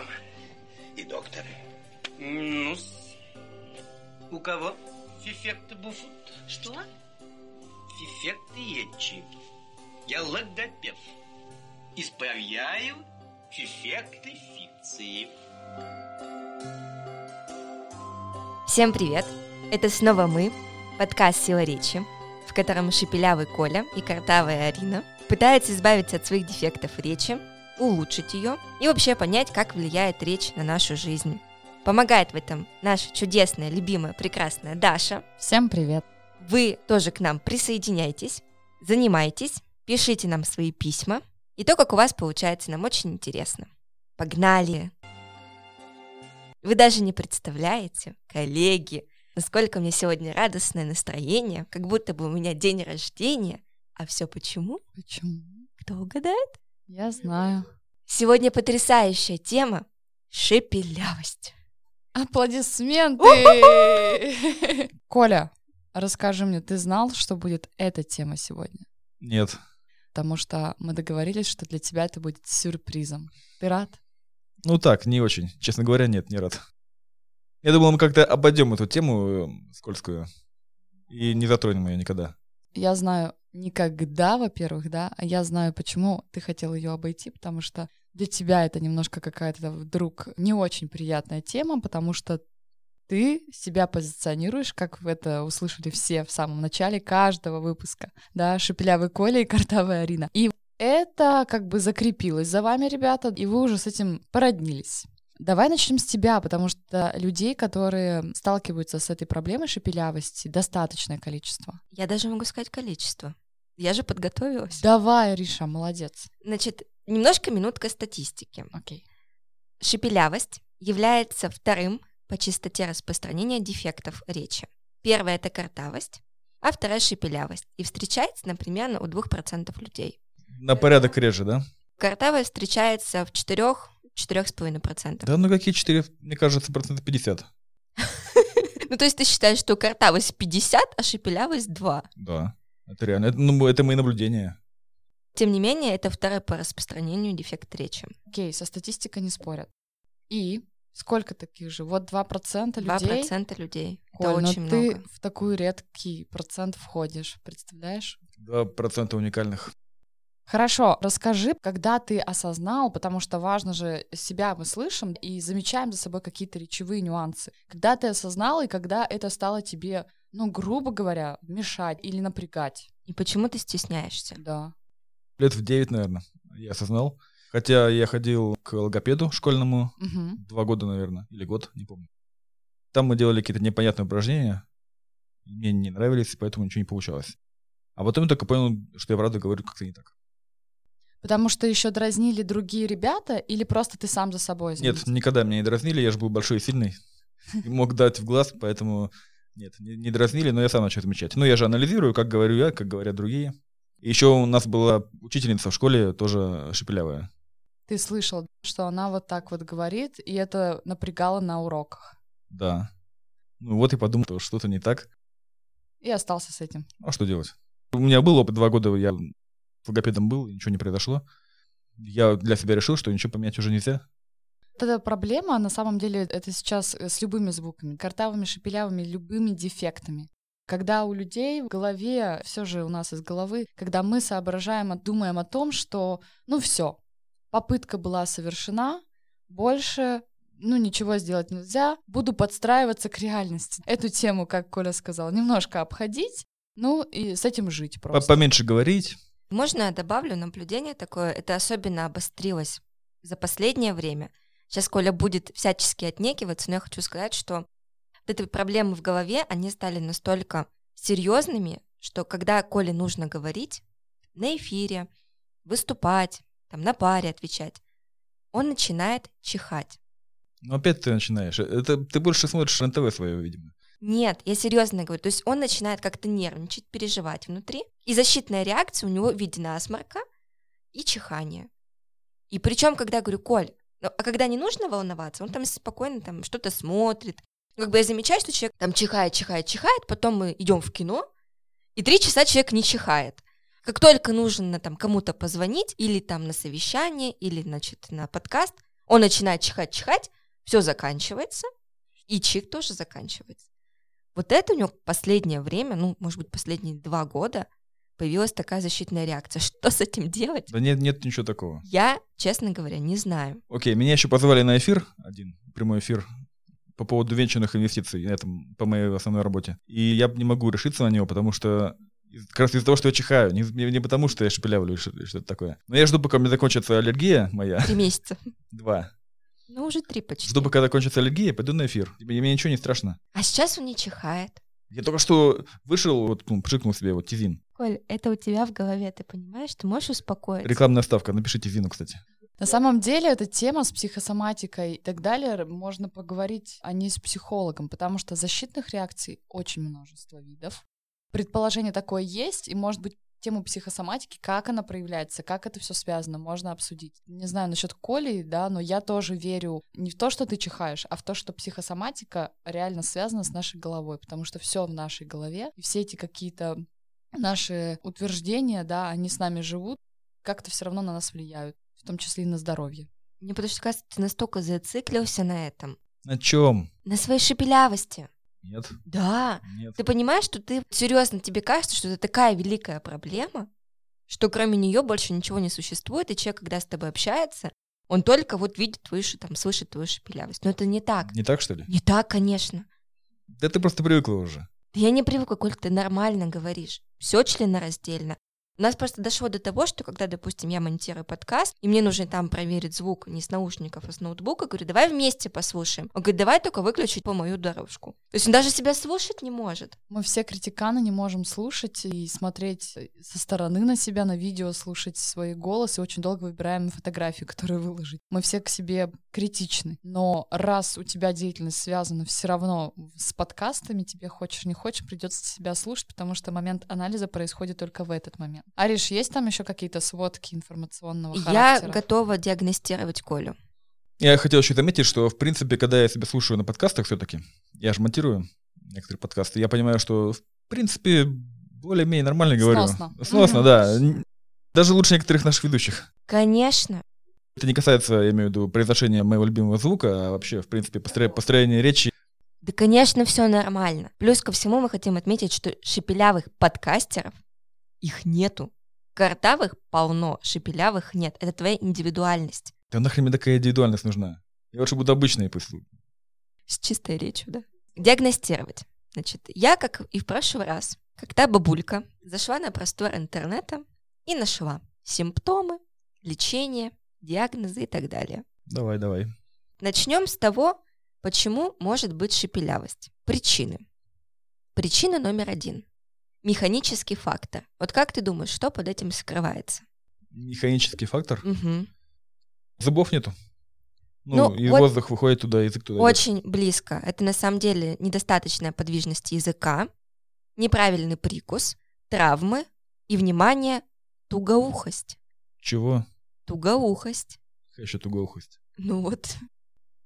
вам и доктор. ну у кого фифекты буфут? Что? Фифекты ечи. Я логопед. Исправляю фифекты фикции. Всем привет! Это снова мы, подкаст «Сила речи», в котором шепелявый Коля и картавая Арина пытаются избавиться от своих дефектов речи, улучшить ее и вообще понять, как влияет речь на нашу жизнь. Помогает в этом наша чудесная, любимая, прекрасная Даша. Всем привет! Вы тоже к нам присоединяйтесь, занимайтесь, пишите нам свои письма, и то, как у вас получается, нам очень интересно. Погнали! Вы даже не представляете, коллеги, насколько меня сегодня радостное настроение, как будто бы у меня день рождения. А все почему? Почему? Кто угадает? Я знаю. Сегодня потрясающая тема — шепелявость. Аплодисменты! Коля, расскажи мне, ты знал, что будет эта тема сегодня? Нет. Потому что мы договорились, что для тебя это будет сюрпризом. Ты рад? Ну так, не очень. Честно говоря, нет, не рад. Я думал, мы как-то обойдем эту тему э, скользкую и не затронем ее никогда. Я знаю никогда, во-первых, да, а я знаю, почему ты хотел ее обойти, потому что для тебя это немножко какая-то вдруг не очень приятная тема, потому что ты себя позиционируешь, как вы это услышали все в самом начале каждого выпуска, да, Шепелявый Коля и Картавая Арина. И это как бы закрепилось за вами, ребята, и вы уже с этим породнились. Давай начнем с тебя, потому что людей, которые сталкиваются с этой проблемой шепелявости, достаточное количество. Я даже могу сказать количество. Я же подготовилась. Давай, Риша, молодец. Значит, немножко минутка статистики. Окей. Шепелявость является вторым по частоте распространения дефектов речи. Первая – это картавость, а вторая – шепелявость. И встречается, например, у 2% людей. На порядок реже, да? Картавая встречается в 4-4,5%. Да ну какие 4, мне кажется, процентов 50. Ну, то есть ты считаешь, что картавость 50, а шепелявость 2? Да, это реально. Это, ну, это мои наблюдения. Тем не менее, это второй по распространению дефект речи. Окей, со статистикой не спорят. И сколько таких же? Вот 2% людей? 2% людей. Коль, это но очень ты много. в такой редкий процент входишь, представляешь? 2% уникальных. Хорошо, расскажи, когда ты осознал, потому что важно же, себя мы слышим и замечаем за собой какие-то речевые нюансы. Когда ты осознал и когда это стало тебе, ну, грубо говоря, мешать или напрягать? И почему ты стесняешься? Да. Лет в 9, наверное, я осознал. Хотя я ходил к логопеду школьному Мгм. два года, наверное, или год, не помню. Там мы делали какие-то непонятные упражнения, и мне не нравились, поэтому ничего не получалось. А потом я только понял, что я правда говорю как-то не так. Потому что еще дразнили другие ребята или просто ты сам за собой Нет, заметил? никогда меня не дразнили, я же был большой и сильный. И мог дать в глаз, поэтому нет, не, не дразнили, но я сам начал замечать. Ну, я же анализирую, как говорю я, как говорят другие. Еще у нас была учительница в школе, тоже шепелявая. Ты слышал, что она вот так вот говорит, и это напрягало на уроках. Да. Ну вот и подумал, что что-то не так. И остался с этим. А что делать? У меня был опыт, два года я логопедом был, ничего не произошло. Я для себя решил, что ничего поменять уже нельзя. Вот эта проблема, на самом деле, это сейчас э, с любыми звуками, картавыми, шепелявыми, любыми дефектами. Когда у людей в голове, все же у нас из головы, когда мы соображаем, думаем о том, что, ну все, попытка была совершена, больше, ну ничего сделать нельзя, буду подстраиваться к реальности. Эту тему, как Коля сказал, немножко обходить, ну и с этим жить просто. Поменьше говорить. Можно я добавлю наблюдение такое? Это особенно обострилось за последнее время. Сейчас Коля будет всячески отнекиваться, но я хочу сказать, что вот эти проблемы в голове, они стали настолько серьезными, что когда Коле нужно говорить на эфире, выступать, там, на паре отвечать, он начинает чихать. Ну опять ты начинаешь. Это ты больше смотришь НТВ свое, видимо. Нет, я серьезно говорю. То есть он начинает как-то нервничать, переживать внутри. И защитная реакция у него в виде насморка и чихания. И причем, когда я говорю, Коль, ну, а когда не нужно волноваться, он там спокойно там что-то смотрит. Как бы я замечаю, что человек там чихает, чихает, чихает, потом мы идем в кино, и три часа человек не чихает. Как только нужно там кому-то позвонить, или там на совещание, или, значит, на подкаст, Он начинает чихать-чихать, все заканчивается, и чих тоже заканчивается. Вот это у него последнее время, ну, может быть, последние два года появилась такая защитная реакция. Что с этим делать? Да нет, нет ничего такого. Я, честно говоря, не знаю. Окей, меня еще позвали на эфир, один прямой эфир по поводу венчурных инвестиций на этом, по моей основной работе. И я не могу решиться на него, потому что как раз из-за того, что я чихаю, не, не, не потому, что я шепелявлю или что- что-то такое. Но я жду, пока у меня закончится аллергия моя. Три месяца. Два. Ну, уже три почти. Жду, пока закончится аллергия, пойду на эфир. И мне ничего не страшно. А сейчас он не чихает. Я только что вышел, вот, ну, пшикнул себе вот тизин. Коль, это у тебя в голове, ты понимаешь? Ты можешь успокоиться? Рекламная ставка, напиши тизину, кстати. На самом деле, эта тема с психосоматикой и так далее, можно поговорить о ней с психологом, потому что защитных реакций очень множество видов. Предположение такое есть, и, может быть, тему психосоматики, как она проявляется, как это все связано, можно обсудить. Не знаю насчет Коли, да, но я тоже верю не в то, что ты чихаешь, а в то, что психосоматика реально связана с нашей головой, потому что все в нашей голове, и все эти какие-то наши утверждения, да, они с нами живут, как-то все равно на нас влияют, в том числе и на здоровье. Мне потому что кажется, ты настолько зациклился на этом, На чем? на своей шепелявости. Нет, Да, нет. ты понимаешь, что ты серьезно тебе кажется, что это такая великая проблема, что кроме нее больше ничего не существует, и человек, когда с тобой общается, он только вот видит твою, ше- там, слышит твою шепелявость. Но это не так. Не так, что ли? Не так, конечно. Да ты просто привыкла уже. Да я не привыкла, Коль, ты нормально говоришь. Все членораздельно. У нас просто дошло до того, что когда, допустим, я монтирую подкаст, и мне нужно там проверить звук не с наушников, а с ноутбука, говорю, давай вместе послушаем. Он говорит, давай только выключить по мою дорожку. То есть он даже себя слушать не может. Мы все критиканы не можем слушать и смотреть со стороны на себя, на видео, слушать свой голос, и очень долго выбираем фотографию, которую выложить. Мы все к себе критичны. Но раз у тебя деятельность связана все равно с подкастами, тебе хочешь не хочешь, придется себя слушать, потому что момент анализа происходит только в этот момент. Ариш, есть там еще какие-то сводки информационного Я характера? готова диагностировать Колю. Я хотел еще заметить, что, в принципе, когда я себя слушаю на подкастах все-таки, я же монтирую некоторые подкасты, я понимаю, что, в принципе, более-менее нормально говорю. Сносно. Сносно, да. Даже лучше некоторых наших ведущих. Конечно. Это не касается, я имею в виду, произношения моего любимого звука, а вообще, в принципе, постро- построение речи. Да, конечно, все нормально. Плюс ко всему мы хотим отметить, что шепелявых подкастеров их нету. Картавых полно, шепелявых нет. Это твоя индивидуальность. Да нахрен мне такая индивидуальность нужна? Я лучше буду обычной пусть. С чистой речью, да? Диагностировать. Значит, я, как и в прошлый раз, когда бабулька зашла на простор интернета и нашла симптомы, лечение, диагнозы и так далее. Давай, давай. Начнем с того, почему может быть шепелявость. Причины. Причина номер один. Механический фактор. Вот как ты думаешь, что под этим скрывается? Механический фактор. Мгм. Зубов нету. Ну, Ну, и вот- воздух выходит туда, язык туда. идет. Очень близко. Это на самом деле недостаточная подвижность языка, неправильный прикус, травмы и, внимание, тугоухость. Чего? Тугоухость. Какая еще тугоухость? Ну вот.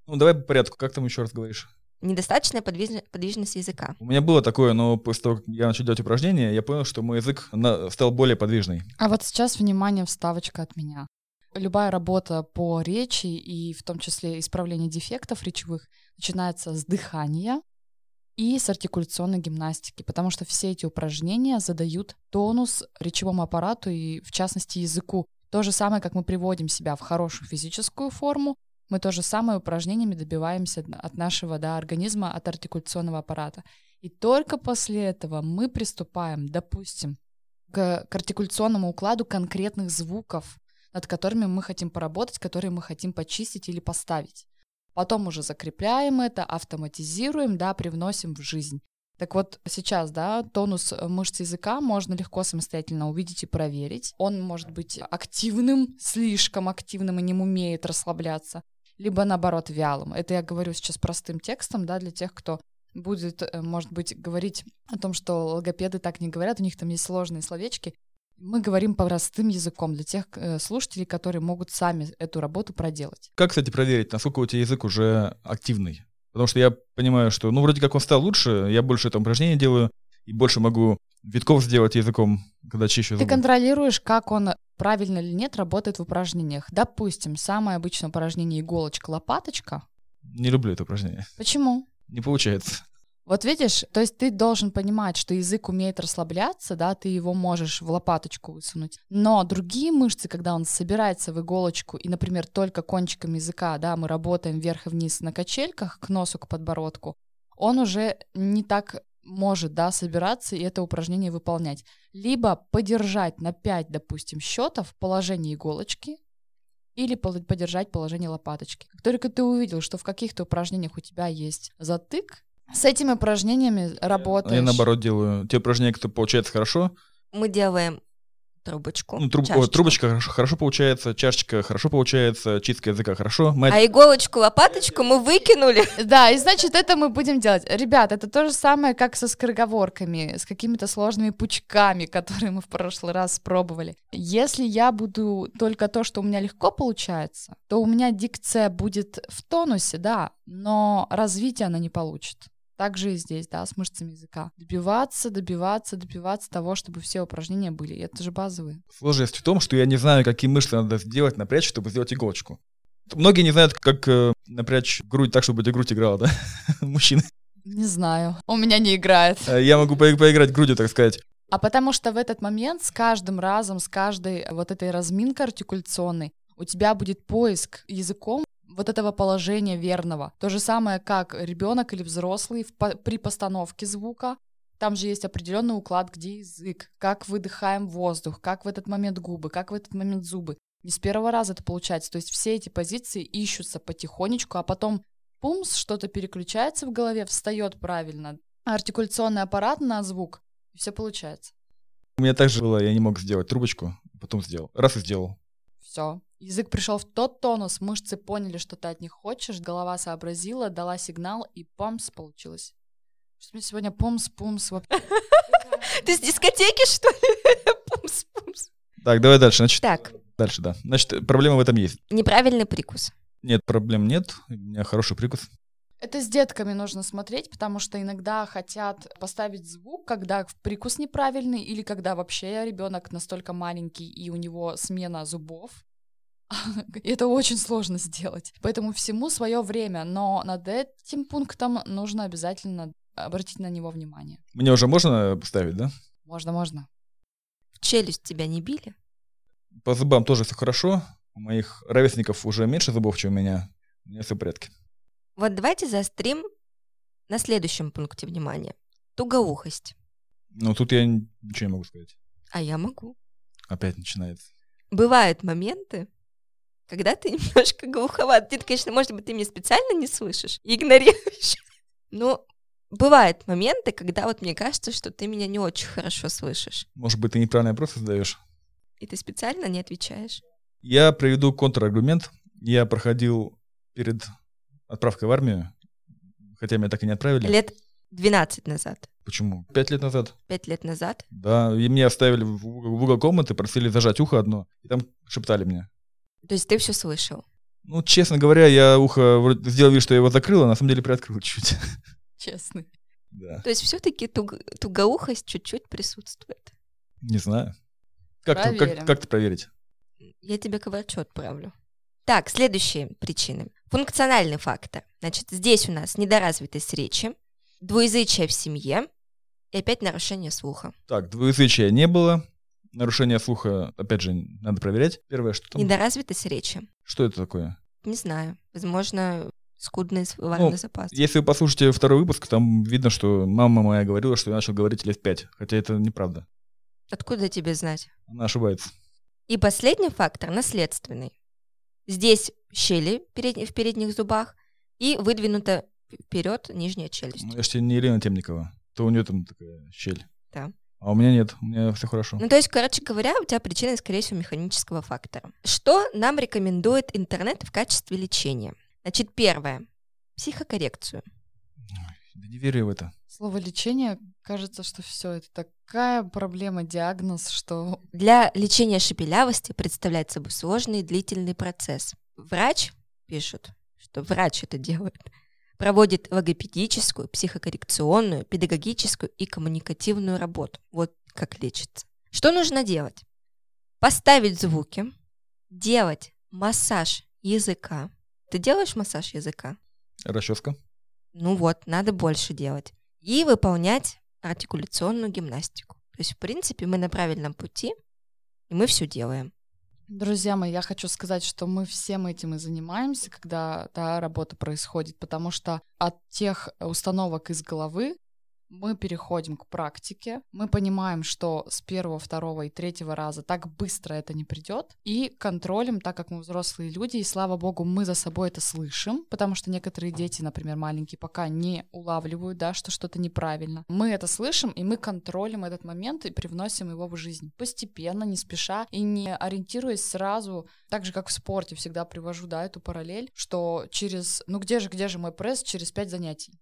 Ну, давай по порядку. Как там еще раз говоришь? Недостаточная подвижно- подвижность языка. У меня было такое, но после того, как я начал делать упражнения, я понял, что мой язык стал более подвижный. А вот сейчас, внимание, вставочка от меня. Любая работа по речи и в том числе исправление дефектов речевых начинается с дыхания и с артикуляционной гимнастики, потому что все эти упражнения задают тонус речевому аппарату и, в частности, языку. То же самое, как мы приводим себя в хорошую физическую форму, мы то же самое упражнениями добиваемся от нашего да, организма, от артикуляционного аппарата. И только после этого мы приступаем, допустим, к, к артикуляционному укладу конкретных звуков, над которыми мы хотим поработать, которые мы хотим почистить или поставить. Потом уже закрепляем это, автоматизируем, да, привносим в жизнь. Так вот, сейчас, да, тонус мышц языка можно легко самостоятельно увидеть и проверить. Он может быть активным, слишком активным и не умеет расслабляться, либо наоборот вялым. Это я говорю сейчас простым текстом, да, для тех, кто будет, э, может быть, говорить о том, что логопеды так не говорят, у них там есть сложные словечки. Мы говорим простым языком для тех э, слушателей, которые могут сами эту работу проделать. Как, кстати, проверить, насколько у тебя язык уже активный? Потому что я понимаю, что, ну, вроде как он стал лучше, я больше это упражнение делаю, и больше могу Витков сделать языком, когда чищу Ты зубы. контролируешь, как он правильно или нет работает в упражнениях. Допустим, самое обычное упражнение иголочка-лопаточка. Не люблю это упражнение. Почему? Не получается. Вот видишь, то есть ты должен понимать, что язык умеет расслабляться, да, ты его можешь в лопаточку высунуть. Но другие мышцы, когда он собирается в иголочку, и, например, только кончиком языка, да, мы работаем вверх и вниз на качельках, к носу, к подбородку, он уже не так может, да, собираться и это упражнение выполнять. Либо подержать на 5, допустим, счетов в положении иголочки, или подержать положение лопаточки. Как только ты увидел, что в каких-то упражнениях у тебя есть затык, с этими упражнениями работаешь. Я наоборот делаю. Те упражнения, которые получается хорошо, Мы делаем трубочку. ну, труб- о, трубочка хорошо, хорошо получается, чашечка хорошо получается, чистка языка хорошо. Мы А иголочку, лопаточку мы выкинули. Да, и значит, это мы будем делать. Ребят, это то же самое, как со скороговорками, с какими-то сложными пучками, которые мы в прошлый раз пробовали. Если я буду только то, что у меня легко получается, то у меня дикция будет в тонусе, да, но развитие она не получит. Так же и здесь, да, с мышцами языка. Добиваться, добиваться, добиваться того, чтобы все упражнения были. И это же базовые. Сложность в том, что я не знаю, какие мышцы надо сделать, напрячь, чтобы сделать иголочку. Многие не знают, как э, напрячь грудь так, чтобы эта грудь играла, да? Мужчины. Не знаю. У меня не играет. Э, Я могу по- поиграть грудью, так сказать. А потому что в этот момент с каждым разом, с каждой вот этой разминкой артикуляционной у тебя будет поиск языком вот этого положения верного. То же самое, как ребенок или взрослый в по- при постановке звука. Там же есть определенный уклад, где язык, как выдыхаем воздух, как в этот момент губы, как в этот момент зубы. Не с первого раза это получается. То есть все эти позиции ищутся потихонечку, а потом пумс, что-то переключается в голове, встает правильно. Артикуляционный аппарат на звук, и все получается. У меня также было, я не мог сделать трубочку, потом сделал. Раз и сделал. Все. Язык пришел в тот тонус, мышцы поняли, что ты от них хочешь, голова сообразила, дала сигнал, и помс получилось. Что мне сегодня помс-пумс вообще. Ты с дискотеки, что ли? Пумс-пумс. Так, давай дальше. Значит, Так, дальше, да. Значит, проблема в этом есть. неправильный прикус. Нет, проблем нет. У меня хороший прикус. Это с детками нужно смотреть, потому что иногда хотят поставить звук, когда прикус неправильный, или когда вообще ребенок настолько маленький и у него смена зубов. Это очень сложно сделать. Поэтому всему свое время, но над этим пунктом нужно обязательно обратить на него внимание. Мне уже можно поставить, да? Можно, можно. В челюсть тебя не били? По зубам тоже все хорошо. У моих ровесников уже меньше зубов, чем у меня. У меня все в порядке. Вот давайте заострим на следующем пункте внимания. Тугоухость. Но тут я ничего не могу сказать. А я могу. Опять начинается. Бывают моменты, когда ты немножко глуховат. Ты, конечно, может быть, ты меня специально не слышишь и игнорируешь. Но бывают моменты, когда вот мне кажется, что ты меня не очень хорошо слышишь. Может быть, ты неправильный вопрос задаешь. И ты специально не отвечаешь. Я приведу контраргумент. Я проходил перед отправкой в армию, хотя меня так и не отправили. Лет 12 назад, Почему? Пять лет назад. 5 лет назад. Да, и меня оставили в угол комнаты, просили зажать ухо одно, и там шептали мне. То есть ты все слышал. Ну, честно говоря, я ухо вроде сделал вид, что я его закрыл, а на самом деле приоткрыл чуть. Честный. Да, То есть все-таки тугоухость чуть-чуть присутствует. не знаю. Как, ты- как, как это проверить? Я тебе к врачу отправлю. Так, следующие причины. Функциональный фактор. Значит, здесь у нас недоразвитость речи, двуязычие в семье и опять нарушение слуха. Так, двуязычия не было. Нарушение слуха, опять же, надо проверять. Первое, что там? Недоразвитость речи. Что это такое? Не знаю. Возможно, скудный словарный Ну, запас. Если вы послушаете второй выпуск, там видно, что мама моя говорила, что я начал говорить лет пять. Хотя это неправда. Откуда тебе знать? Она ошибается. И последний фактор – наследственный. Здесь щели в передних зубах и выдвинута вперед нижняя челюсть. Ну, я же тебе не Елена Темникова. То у нее там такая щель. Да. А у меня нет, у меня все хорошо. Ну, то есть, короче говоря, у тебя причина, скорее всего, механического фактора. Что нам рекомендует интернет в качестве лечения? Значит, первое – психокоррекцию. Да не верю я в это. Слово лечение, кажется, что все это такая проблема, диагноз, что Для лечения шепелявости представляет собой сложный и длительный процесс. Врач, пишут, что врач это делает, проводит логопедическую, психокоррекционную, педагогическую и коммуникативную работу. Вот как лечится. Что нужно делать? Поставить звуки, делать массаж языка. Ты делаешь массаж языка? Расческа. Ну вот, надо больше делать. И выполнять артикуляционную гимнастику. То есть, в принципе, мы на правильном пути, и мы все делаем. Друзья мои, я хочу сказать, что мы всем этим и занимаемся, когда да, работа происходит, потому что от тех установок из головы мы переходим к практике, мы понимаем, что с первого, второго и третьего раза так быстро это не придет, и контролем, так как мы взрослые люди, и слава богу, мы за собой это слышим, потому что некоторые дети, например, маленькие, пока не улавливают, да, что что-то неправильно. Мы это слышим, и мы контролим этот момент и привносим его в жизнь постепенно, не спеша и не ориентируясь сразу, так же, как в спорте, всегда привожу, да, эту параллель, что через, ну где же, где же мой пресс через пять занятий?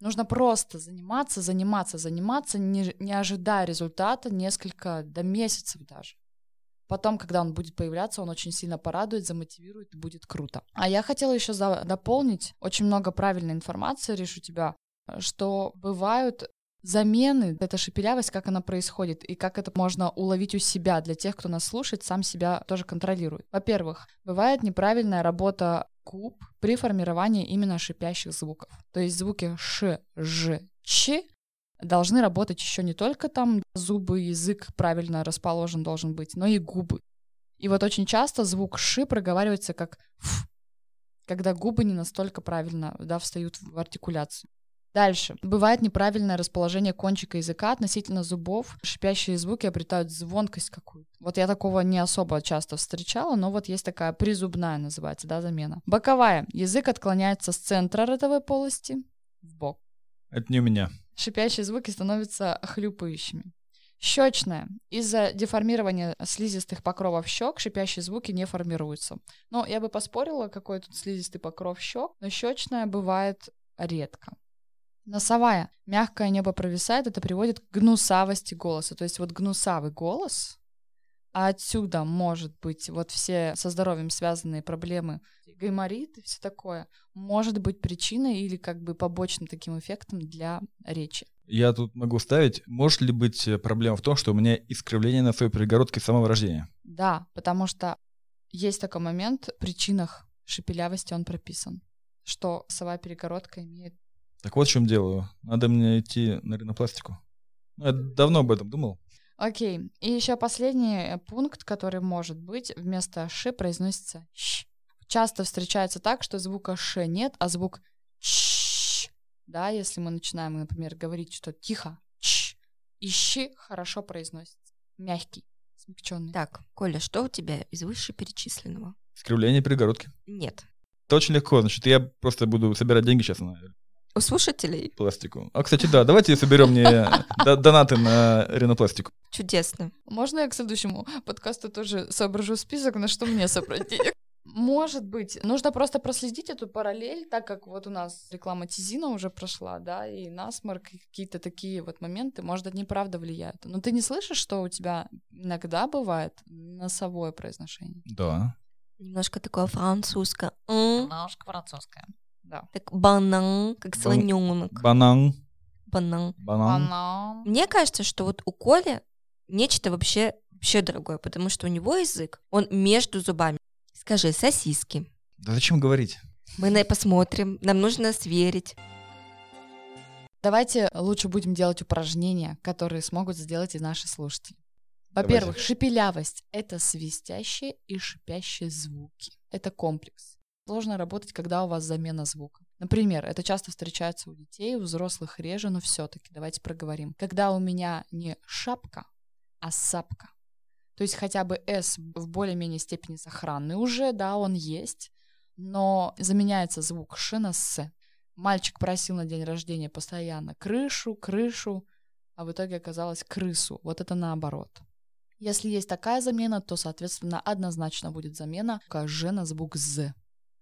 Нужно просто заниматься, заниматься, заниматься, не, не ожидая результата несколько, до месяцев даже. Потом, когда он будет появляться, он очень сильно порадует, замотивирует и будет круто. А я хотела еще дополнить очень много правильной информации, решу тебя, что бывают замены, эта шепелявость, как она происходит, и как это можно уловить у себя для тех, кто нас слушает, сам себя тоже контролирует. Во-первых, бывает неправильная работа губ при формировании именно шипящих звуков. То есть звуки ш, ж, ч должны работать еще не только там зубы, язык правильно расположен должен быть, но и губы. И вот очень часто звук ш проговаривается как ф, когда губы не настолько правильно да, встают в артикуляцию. Дальше. Бывает неправильное расположение кончика языка относительно зубов. Шипящие звуки обретают звонкость какую-то. Вот я такого не особо часто встречала, но вот есть такая призубная называется, да, замена. Боковая. Язык отклоняется с центра ротовой полости в бок. Это не у меня. Шипящие звуки становятся хлюпающими. Щечная. Из-за деформирования слизистых покровов щек шипящие звуки не формируются. Но я бы поспорила, какой тут слизистый покров щек, но щечная бывает редко. Носовая. Мягкое небо провисает, это приводит к гнусавости голоса. То есть вот гнусавый голос, а отсюда может быть вот все со здоровьем связанные проблемы, гайморит и все такое, может быть причиной или как бы побочным таким эффектом для речи. Я тут могу ставить, может ли быть э, проблема в том, что у меня искривление носовой перегородки с самого рождения? Да, потому что есть такой момент, в причинах шепелявости он прописан, что носовая перегородка имеет так вот в чем дело. Надо мне идти на ринопластику. Ну, я давно об этом думал. Окей. И еще последний э, пункт, который может быть, вместо «ш» произносится «щ». Часто встречается так, что звука «ш» нет, а звук «щ». Да, если мы начинаем, например, говорить, что тихо, «щ», и «щ» хорошо произносится. Мягкий, смягченный. Так, Коля, что у тебя из вышеперечисленного? Скривление перегородки. Нет. Это очень легко, значит, я просто буду собирать деньги сейчас на у слушателей. Пластику. А, кстати, да, давайте соберем мне донаты на ринопластику. Чудесно. Можно я к следующему подкасту тоже соображу список, на что мне собрать денег? Может быть. Нужно просто проследить эту параллель, так как вот у нас реклама Тизина уже прошла, да, и насморк, и какие-то такие вот моменты, может, они правда влияют. Но ты не слышишь, что у тебя иногда бывает носовое произношение? Да. Немножко такое французское. Немножко французское. Да. Так банан, как слоненок. Банан. Банан. Банан. Банан. Мне кажется, что вот у Коли нечто вообще, вообще дорогое, потому что у него язык, он между зубами. Скажи, сосиски. Да зачем говорить? Мы на посмотрим, нам нужно сверить. Давайте лучше будем делать упражнения, которые смогут сделать и наши слушатели. Во-первых, шепелявость — это свистящие и шипящие звуки. Это комплекс. Сложно работать, когда у вас замена звука. Например, это часто встречается у детей, у взрослых реже, но все-таки давайте проговорим. Когда у меня не шапка, а сапка. То есть хотя бы S в более-менее степени сохранный уже, да, он есть, но заменяется звук Ш на С. Мальчик просил на день рождения постоянно крышу, крышу, а в итоге оказалось крысу. Вот это наоборот. Если есть такая замена, то, соответственно, однозначно будет замена Ж на звук З.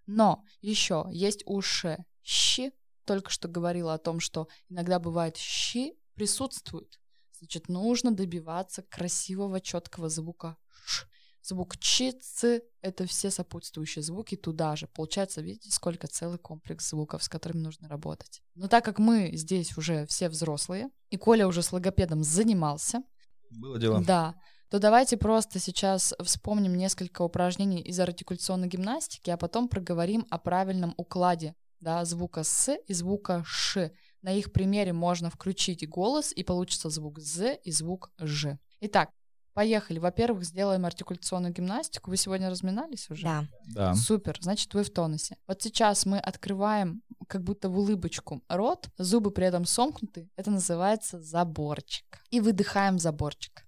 Но еще есть уши щи, только что говорила о том, что иногда бывает щи присутствуют. Значит, нужно добиваться красивого, четкого звука ш. Звук ч, ц — это все сопутствующие звуки туда же. Получается, видите, сколько целый комплекс звуков, с которыми нужно работать. Но так как мы здесь уже все взрослые, и Коля уже с логопедом занимался, Было дело. да, то давайте просто сейчас вспомним несколько упражнений из артикуляционной гимнастики, а потом проговорим о правильном укладе да, звука «с» и звука «ш». На их примере можно включить голос, и получится звук «з» и звук «ж». Итак, поехали. Во-первых, сделаем артикуляционную гимнастику. Вы сегодня разминались уже? Да. Да. Супер, значит, вы в тонусе. Вот сейчас мы открываем как будто в улыбочку рот, зубы при этом сомкнуты. Это называется заборчик. И выдыхаем заборчик.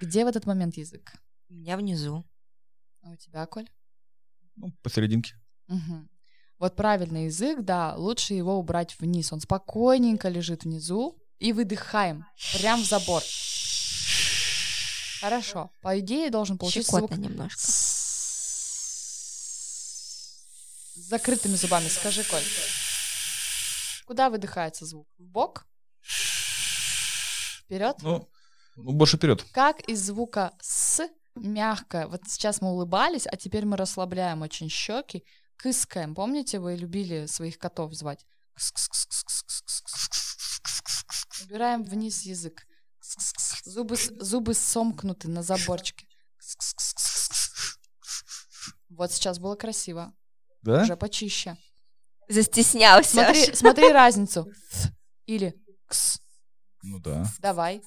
Где в этот момент язык? У меня внизу. А у тебя, Коль? Ну, посерединке. Мгм. Вот правильный язык, да, лучше его убрать вниз. Он спокойненько лежит внизу. И выдыхаем прям в забор. Хорошо. По идее должен получиться звук Щекотно немножко. с закрытыми зубами. Скажи, Коль. Куда выдыхается звук? В бок? Вперед? Ну, ну, больше вперед. Как из звука «с» мягко, вот сейчас мы улыбались, а теперь мы расслабляем очень щеки, кыскаем. Помните, вы любили своих котов звать? Убираем вниз язык. Зубы, зубы сомкнуты на заборчике. Вот сейчас было красиво. Да? Уже почище. Застеснялся. Смотри, смотри разницу. Или кс. Ну да. Давай.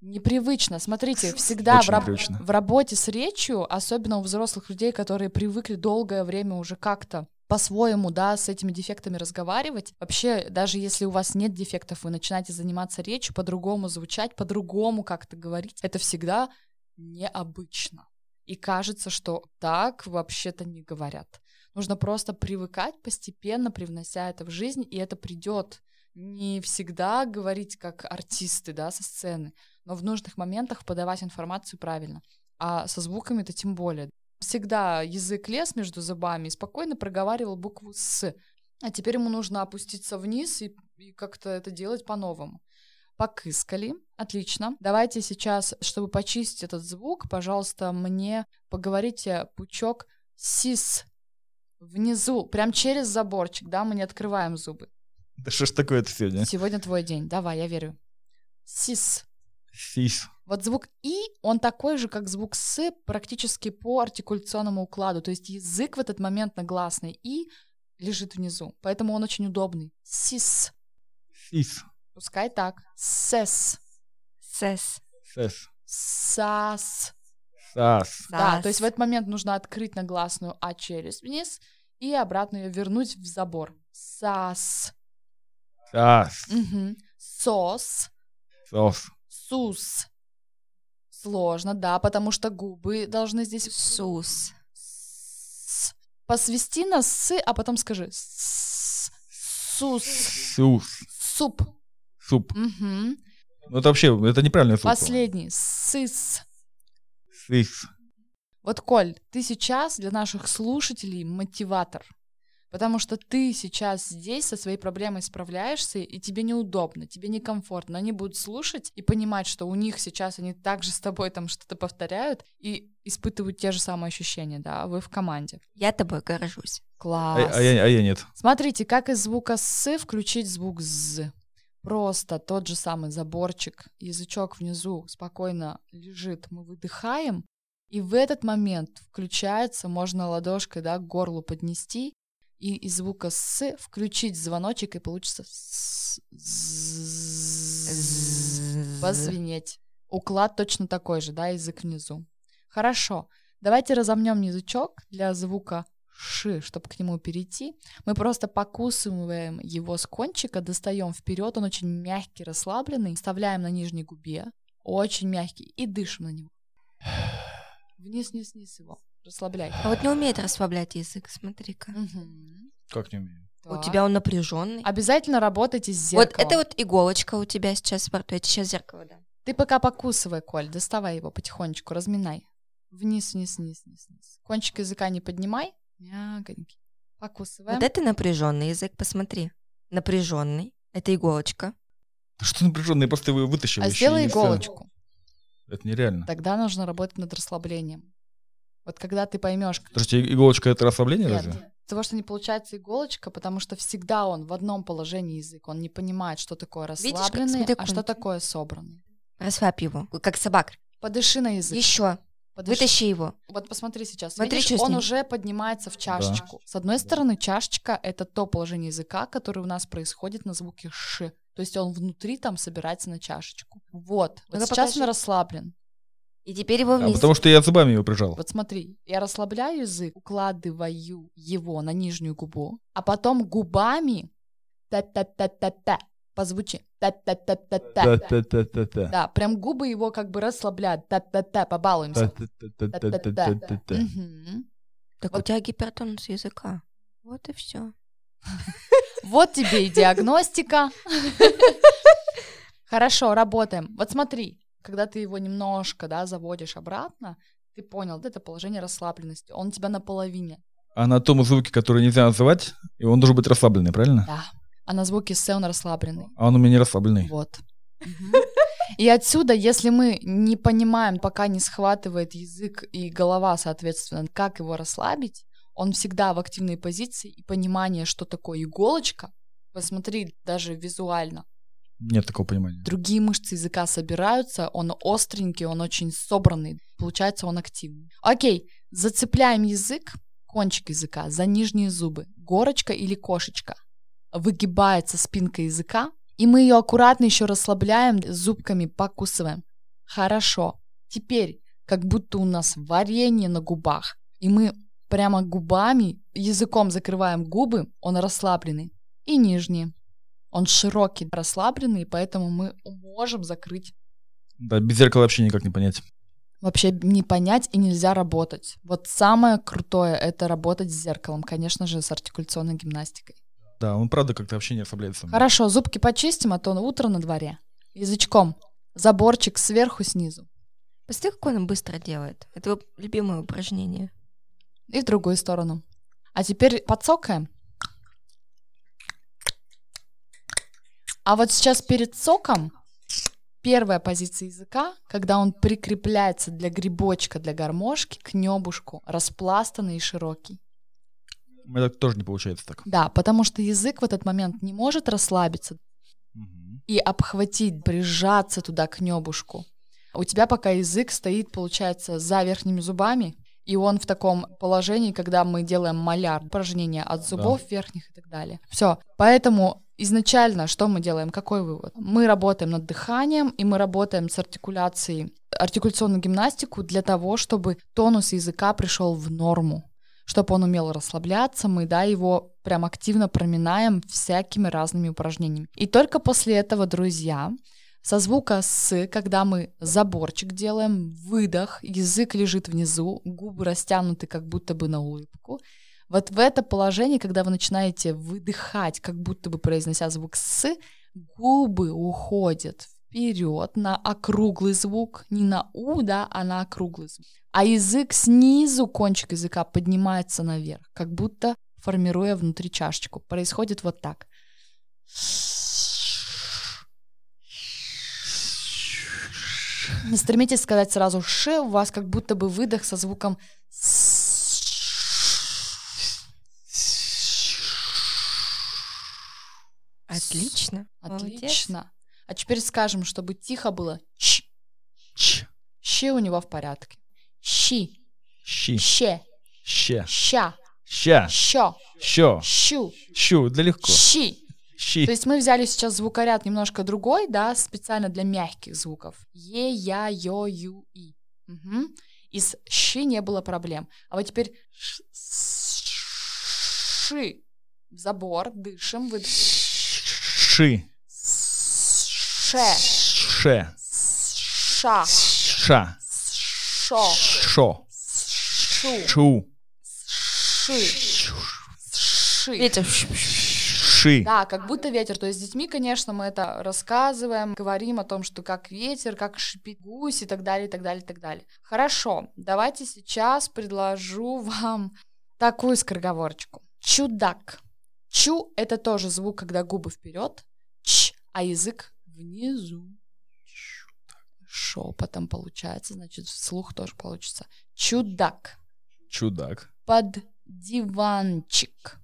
Непривычно. Смотрите, всегда в, раб- в работе с речью, особенно у взрослых людей, которые привыкли долгое время уже как-то по-своему, да, с этими дефектами разговаривать. Вообще, даже если у вас нет дефектов, вы начинаете заниматься речью, по-другому звучать, по-другому как-то говорить, это всегда необычно. И кажется, что так вообще-то не говорят. Нужно просто привыкать постепенно, привнося это в жизнь, и это придет. Не всегда говорить как артисты, да, со сцены, но в нужных моментах подавать информацию правильно. А со звуками это тем более. Всегда язык лез между зубами и спокойно проговаривал букву «с». А теперь ему нужно опуститься вниз и, и как-то это делать по-новому. Покыскали. Отлично. Давайте сейчас, чтобы почистить этот звук, пожалуйста, мне поговорите пучок сис внизу, прям через заборчик, да, мы не открываем зубы. Да что ж такое-то сегодня? Сегодня твой день. Давай, я верю. Сис. Сис. Вот звук «и», он такой же, как звук «с» практически по артикуляционному укладу. То есть язык в этот момент на гласный «и» лежит внизу. Поэтому он очень удобный. Сис. Сис. Пускай так. Сес. Сэс. Сес. Сас. Сас. Да, то есть в этот момент нужно открыть на гласную «а» через вниз и обратно ее вернуть в забор. Сас. Сас. Мгм. Сос. Сос. Сус. Сложно, да, потому что губы должны здесь... Сус. С. Посвисти на «с», а потом скажи «с». Сус. Сус. Суп. Суп. Мгм. Ну это вообще, это неправильное слово. Последний. Сыс. Сис. Вот, Коль, ты сейчас для наших слушателей мотиватор. Потому что ты сейчас здесь со своей проблемой справляешься, и тебе неудобно, тебе некомфортно. Они будут слушать и понимать, что у них сейчас они также с тобой там что-то повторяют и испытывают те же самые ощущения, да, вы в команде. Я тобой горжусь. А, Класс. а я, а я нет. Смотрите, как из звука «с» включить звук «з». Просто тот же самый заборчик, язычок внизу спокойно лежит, мы выдыхаем, и в этот момент включается, можно ладошкой да, к горлу поднести, и из звука «с» включить звоночек, и получится позвенеть. Уклад точно такой же, да, язык внизу. Хорошо, давайте разомнем язычок для звука «ш», чтобы к нему перейти. Мы просто покусываем его с кончика, достаем вперед, он очень мягкий, расслабленный, вставляем на нижней губе, очень мягкий, и дышим на него. Вниз, вниз, вниз его. Расслабляй. А вот не умеет расслаблять язык, смотри-ка. Мгм. Как не умею. У Так. тебя он напряженный. Обязательно работайте с Вот зеркалом. это вот иголочка у тебя сейчас во рту. Я тебе сейчас зеркало дам. Ты пока покусывай, Коль, доставай его потихонечку, разминай. Вниз, вниз, вниз, вниз, вниз. Кончик языка не поднимай. Мягонький. Покусываем. Вот это напряженный язык, посмотри. Напряженный. Это иголочка. Что напряженно, я просто его вытащил. А сделай иголочку. Это нереально. Тогда нужно работать над расслаблением. Вот когда ты поймешь, Слушайте, иголочка это расслабление Нет, из-за того, что не получается иголочка, потому что всегда он в одном положении язык. Он не понимает, что такое Видишь, как расслабленный, смотри, а что такое собранный. Расслабь его, как собак. Подыши на язык. Еще. подыши. Вытащи его. Вот посмотри сейчас. Смотри, Видишь, он уже поднимается в чашечку. С одной стороны, чашечка — это то положение языка, которое у нас происходит на звуке «ш». То есть он внутри там собирается на чашечку. Вот. Вот Ну-ка, сейчас покажи. он расслаблен. И теперь его А, вниз. потому что я зубами его прижал. Вот смотри, я расслабляю язык, укладываю его на нижнюю губу, а потом губами та-та-та-та-та позвучи. Та-та-та-та-та. Та-та-та-та-та. Да, прям губы его как бы расслабляют. Та-та-та, побалуемся. Та-та-та-та-та-та-та. Мгм. Так у тебя гипертонус языка. Вот и все. Вот тебе и диагностика. Хорошо, работаем. Вот смотри, когда ты его немножко, да, заводишь обратно, ты понял, вот это положение расслабленности. Он у тебя на половине. А на том звуке, который нельзя называть, и он должен быть расслабленный, правильно? Да. А на звуке С он расслабленный. А он у меня не расслабленный. Вот. И отсюда, если мы не понимаем, пока не схватывает язык и голова, соответственно, как его расслабить, он всегда в активной позиции, и понимание, что такое иголочка, посмотри даже визуально, Нет такого понимания. другие мышцы языка собираются, он остренький, он очень собранный, получается он активный. Окей, зацепляем язык, кончик языка за нижние зубы, горочка или кошечка. Выгибается спинка языка, и мы ее аккуратно еще расслабляем, зубками покусываем. Хорошо. Теперь, как будто у нас варенье на губах, и мы прямо губами, языком закрываем губы, он расслабленный. И нижние. Он широкий, расслабленный, поэтому мы можем закрыть. Да, без зеркала вообще никак не понять. Вообще не понять и нельзя работать. Вот самое крутое — это работать с зеркалом, конечно же, с артикуляционной гимнастикой. Да, он правда как-то вообще не расслабляется. Хорошо, зубки почистим, а то утро на дворе. Язычком. Заборчик сверху, снизу. Посмотри, как он быстро делает. Это его любимое упражнение. И в другую сторону. А теперь подсокаем. А вот сейчас перед соком первая позиция языка, когда он прикрепляется для грибочка, для гармошки к небушку, распластанный и широкий. Так тоже не получается так. Да, потому что язык в этот момент не может расслабиться Мгм. и обхватить, прижаться туда к небушку. У тебя пока язык стоит, получается, за верхними зубами, и он в таком положении, когда мы делаем маляр, упражнения от зубов верхних и так далее. Все. Поэтому изначально что мы делаем? Какой вывод? Мы работаем над дыханием, и мы работаем с артикуляцией, артикуляционную гимнастику для того, чтобы тонус языка пришел в норму чтобы он умел расслабляться, мы, да, его прям активно проминаем всякими разными упражнениями. И только после этого, друзья, со звука «с», когда мы заборчик делаем, выдох, язык лежит внизу, губы растянуты как будто бы на улыбку. Вот в это положение, когда вы начинаете выдыхать, как будто бы произнося звук «с», губы уходят вперед на округлый звук, не на «у», да, а на округлый звук. А язык снизу, кончик языка поднимается наверх, как будто формируя внутри чашечку. Происходит вот так. Не стремитесь сказать сразу «ш», у вас как будто бы выдох со звуком Отлично. Молодец. Отлично. А теперь скажем, чтобы тихо было «ч». Ч. Щи у него в порядке. Щи, Щи. ще, Ща. ща, Ща. щё, Щё. щу, Щу. Да легко. щи. То Щи. есть мы взяли сейчас звукоряд немножко другой, да, специально для мягких звуков. Е, я, ё, ю, и. Мгм. И с щи не было проблем. А вот теперь ши. В забор, дышим, выдох. Ши. Ше, Ше. ша, Ша. шо, Шо. шу, Шу. ши, ши. Ветер. Ши. Да, как будто ветер. То есть с детьми, конечно, мы это рассказываем, говорим о том, что как ветер, как шипит гусь и так далее, и так далее, и так далее. Хорошо, давайте сейчас предложу вам такую скороговорочку. Чудак. Чу — это тоже звук, когда губы вперед, а язык внизу. Шепотом получается, значит, вслух тоже получится. Чудак. Чудак. Под диванчик.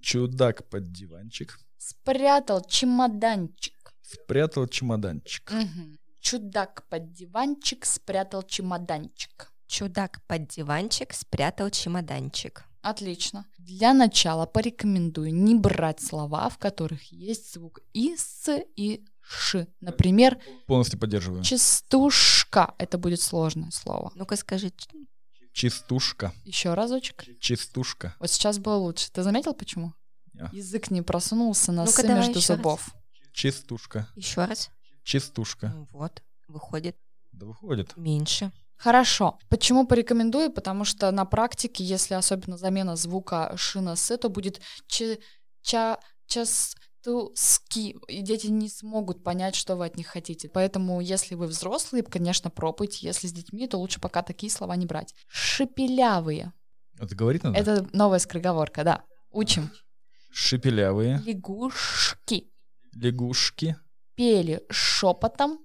Чудак под диванчик. Спрятал чемоданчик. Спрятал чемоданчик. Мгм. Чудак под диванчик спрятал чемоданчик. Чудак под диванчик спрятал чемоданчик. Отлично. Для начала порекомендую не брать слова, в которых есть звук и с, и ш. Например, Полностью поддерживаю. частушка. Это будет сложное слово. Ну-ка скажи, Чистушка. Еще разочек. Чистушка. Вот сейчас было лучше. Ты заметил, почему? Не. Язык не просунулся, Ну-ка, давай между еще раз. зубов. Чистушка. еще раз. Чистушка. Ну Вот, выходит Да выходит. меньше. Хорошо. Почему порекомендую? Потому что на практике, если особенно замена звука шина с, то будет ч, ча, час, ски. И дети не смогут понять, что вы от них хотите. Поэтому, если вы взрослые, конечно, пробуйте. Если с детьми, то лучше пока такие слова не брать. Шепелявые. Это говорить надо? Это новая скороговорка, да. Учим. Шепелявые. Лягушки Лягушки. пели шепотом.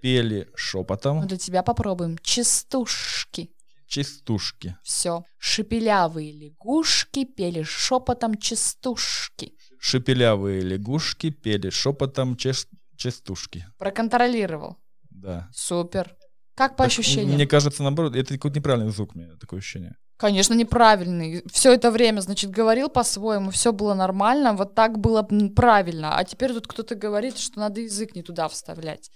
Пели Ну, шепотом. для тебя попробуем. Частушки. Чистушки. Все. Шепелявые лягушки пели шепотом частушки. Шепелявые лягушки пели шепотом чес- частушки. Проконтролировал. Да. Супер. Как по Так, ощущениям? Мне кажется, наоборот, это какой-то неправильный звук, у меня такое ощущение. Конечно, неправильный. Все это время, значит, говорил по-своему, все было нормально, вот так было правильно. А теперь тут кто-то говорит, что надо язык не туда вставлять.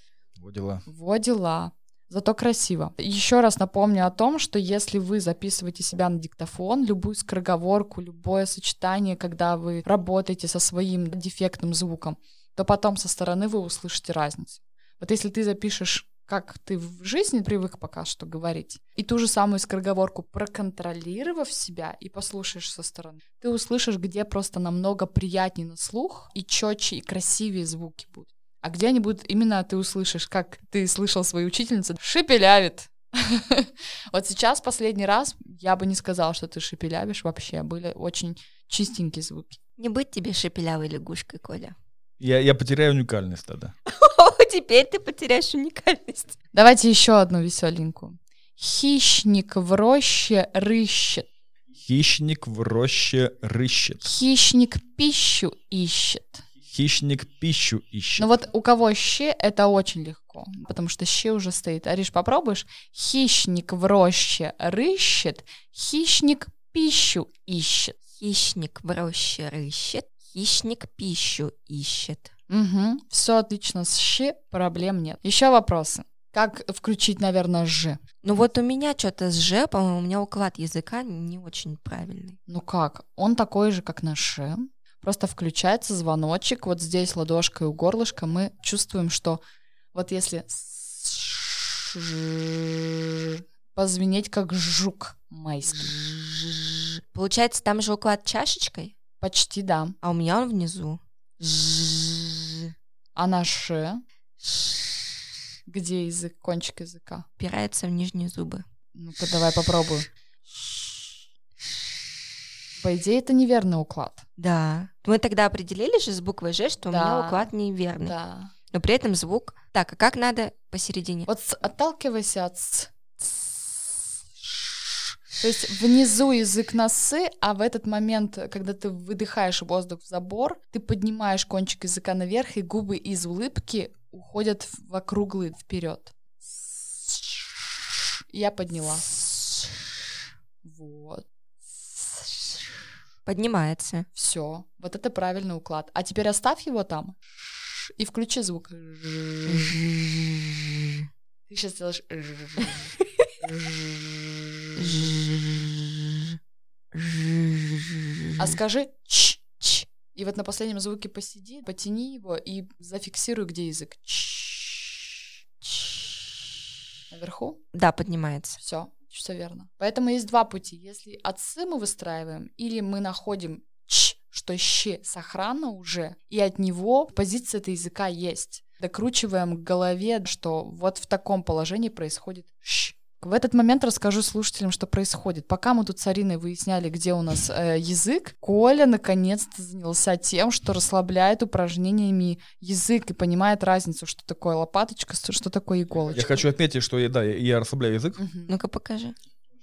Вот дела. Во дела. Зато красиво. Еще раз напомню о том, что если вы записываете себя на диктофон, любую скороговорку, любое сочетание, когда вы работаете со своим дефектным звуком, то потом со стороны вы услышите разницу. Вот если ты запишешь, как ты в жизни привык пока что говорить, и ту же самую скороговорку проконтролировав себя и послушаешь со стороны, ты услышишь, где просто намного приятнее на слух и четче и красивее звуки будут. А где они будут, именно ты услышишь, как ты слышал свою учительницу, шепелявит. Вот сейчас, последний раз, я бы не сказала, что ты шепелявишь вообще. Были очень чистенькие звуки. Не быть тебе шепелявой лягушкой, Коля. Я, я потеряю уникальность тогда. Теперь ты потеряешь уникальность. Давайте еще одну веселенькую. Хищник в роще рыщет. Хищник в роще рыщет. Хищник пищу ищет. Хищник пищу ищет. Ну вот у кого щи, это очень легко, потому что щи уже стоит. Ариш, попробуешь? Хищник в роще рыщет, хищник пищу ищет. Хищник в роще рыщет, хищник пищу ищет. Угу, все отлично с щи, проблем нет. Еще вопросы? Как включить, наверное, ж? Ну вот у меня что-то с «ж», по-моему, у меня уклад языка не очень правильный. Ну как? Он такой же, как на ш. Просто включается звоночек, вот здесь ладошкой у горлышка мы чувствуем, что вот если позвенеть как жук майский. Получается, там же уклад чашечкой, Почти да. а у меня он внизу. А на ш- где язык, кончик языка? Упирается в нижние зубы. Ну-ка, давай попробую. По идее, это неверный уклад. Да. Мы тогда определили же с буквой «ж», что у меня Да. уклад неверный. Да. Но при этом звук... Так, а как надо посередине? Вот отталкивайся от. То есть внизу язык на «сы», а в этот момент, когда ты выдыхаешь воздух в забор, ты поднимаешь кончик языка наверх, и губы из улыбки уходят в округлый вперед. Я подняла. Вот. Поднимается. Все. Вот это правильный уклад. А теперь оставь его там и включи звук. Ты сейчас делаешь... А скажи ч, ч. И вот на последнем звуке посиди, потяни его и зафиксируй, где язык. Ч, ч. Наверху? Да, поднимается. Все, все верно. Поэтому есть два пути. Если от «сы» мы выстраиваем, или мы находим «ч», что «щ» сохранно уже, и от него позиция этого языка есть. Докручиваем к голове, что вот в таком положении происходит «щ». В этот момент расскажу слушателям, что происходит. Пока мы тут с Ариной выясняли, где у нас э, язык, Коля наконец-то занялся тем, что расслабляет упражнениями язык и понимает разницу, что такое лопаточка, что такое иголочка. Я хочу отметить, что я, да, я, расслабляю язык. Мгм. Ну-ка покажи.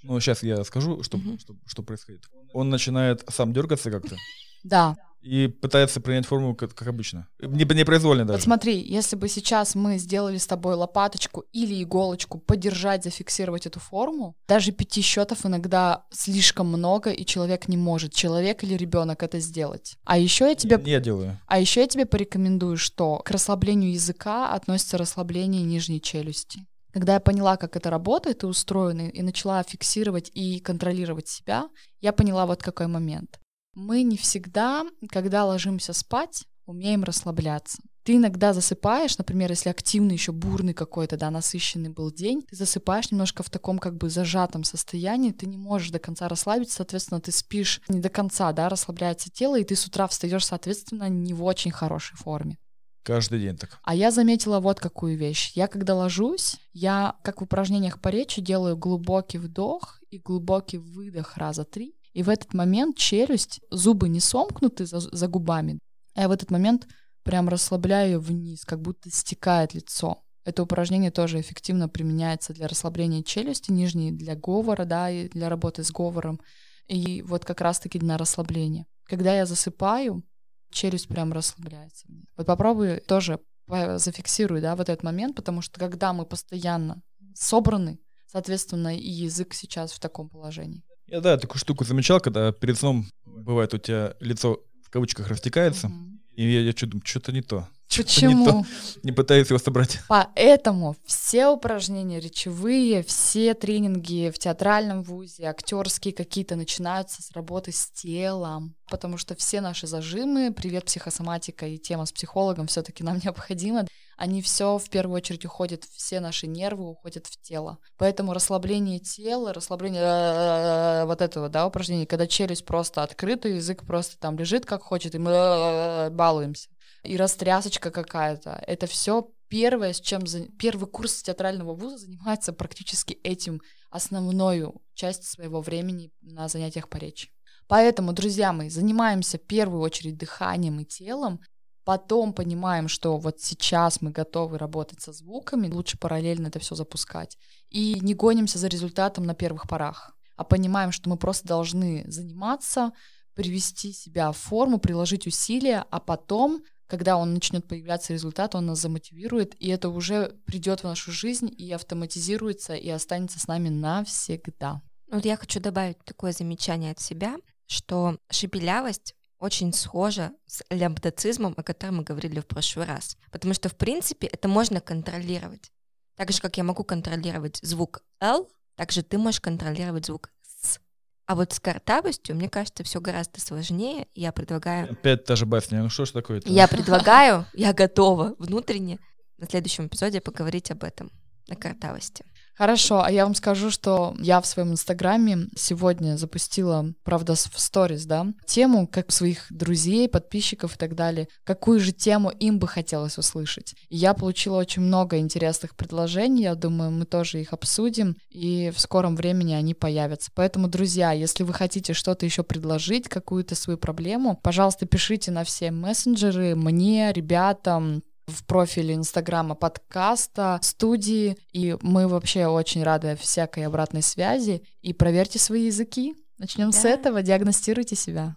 Ну, сейчас я скажу, что, Мгм. что, что происходит. Он начинает сам дергаться как-то Да. И пытается принять форму, как, как обычно. Не, непроизвольно даже. Вот смотри, если бы сейчас мы сделали с тобой лопаточку или иголочку, подержать, зафиксировать эту форму, даже пяти счетов иногда слишком много, и человек не может, человек или ребенок это сделать. А еще я тебе Не я делаю. А еще я тебе порекомендую, что к расслаблению языка относится расслабление нижней челюсти. Когда я поняла, как это работает и устроено, и начала фиксировать и контролировать себя, я поняла вот какой момент. Мы не всегда, когда ложимся спать, умеем расслабляться. Ты иногда засыпаешь, например, если активный, еще бурный какой-то, да, насыщенный был день, ты засыпаешь немножко в таком как бы зажатом состоянии, ты не можешь до конца расслабиться, соответственно, ты спишь не до конца, да, расслабляется тело, и ты с утра встаешь, соответственно, не в очень хорошей форме. Каждый день так. А я заметила вот какую вещь. Я когда ложусь, я, как в упражнениях по речи, делаю глубокий вдох и глубокий выдох раза три. И в этот момент челюсть, зубы не сомкнуты за, за губами, а я в этот момент прям расслабляю ее вниз, как будто стекает лицо. Это упражнение тоже эффективно применяется для расслабления челюсти нижней, для говора, да, и для работы с говором. И вот как раз-таки на расслабление. Когда я засыпаю, челюсть прям расслабляется. Вот попробуй тоже зафиксируй, да, вот этот момент, потому что когда мы постоянно собраны, соответственно, и язык сейчас в таком положении. Я, да, такую штуку замечал, когда перед сном, бывает, у тебя лицо в кавычках растекается, Мгм. и я, я что-то думаю, что-то не то. Почему? не то. Не пытаюсь его собрать. Поэтому все упражнения речевые, все тренинги в театральном вузе, актерские какие-то начинаются с работы с телом, потому что все наши зажимы, привет психосоматика и тема с психологом все-таки нам необходимо, они все в первую очередь уходят, все наши нервы уходят в тело. Поэтому расслабление тела, расслабление э, вот этого, да, упражнения, когда челюсть просто открыта, язык просто там лежит как хочет, и мы э, балуемся и растрясочка какая-то. Это все первое, с чем за- первый курс театрального вуза занимается практически этим основную часть своего времени на занятиях по речи. Поэтому, друзья мои, занимаемся в первую очередь дыханием и телом, потом понимаем, что вот сейчас мы готовы работать со звуками, лучше параллельно это все запускать, и не гонимся за результатом на первых порах, а понимаем, что мы просто должны заниматься, привести себя в форму, приложить усилия, а потом когда он начнет появляться результат, он нас замотивирует, и это уже придет в нашу жизнь и автоматизируется и останется с нами навсегда. Вот я хочу добавить такое замечание от себя, что шепелявость очень схожа с лямбдацизмом, о котором мы говорили в прошлый раз. Потому что, в принципе, это можно контролировать. Так же, как я могу контролировать звук L, так же ты можешь контролировать звук С. А вот с картавостью, мне кажется, все гораздо сложнее. Я предлагаю Опять та же басня. Ну что ж такое-то? Я предлагаю, я готова внутренне на следующем эпизоде поговорить об этом, о картавости. Хорошо, а я вам скажу, что я в своем инстаграме сегодня запустила, правда, в сторис, да, тему, как своих друзей, подписчиков и так далее, какую же тему им бы хотелось услышать. И я получила очень много интересных предложений, я думаю, мы тоже их обсудим, и в скором времени они появятся. Поэтому, друзья, если вы хотите что-то еще предложить, какую-то свою проблему, пожалуйста, пишите на все мессенджеры мне, ребятам, в профиле Инстаграма подкаста, студии, и мы вообще очень рады всякой обратной связи. И проверьте свои языки. Начнем с Да. этого, диагностируйте себя.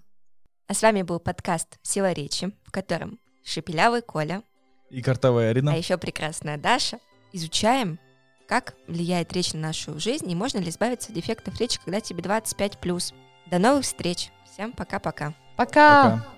А с вами был подкаст «Сила речи», в котором Шепелявый Коля, И картовая Арина. а еще прекрасная Даша изучаем, как влияет речь на нашу жизнь и можно ли избавиться от дефектов речи, когда тебе 25+. До новых встреч. Всем пока-пока. Пока! Пока.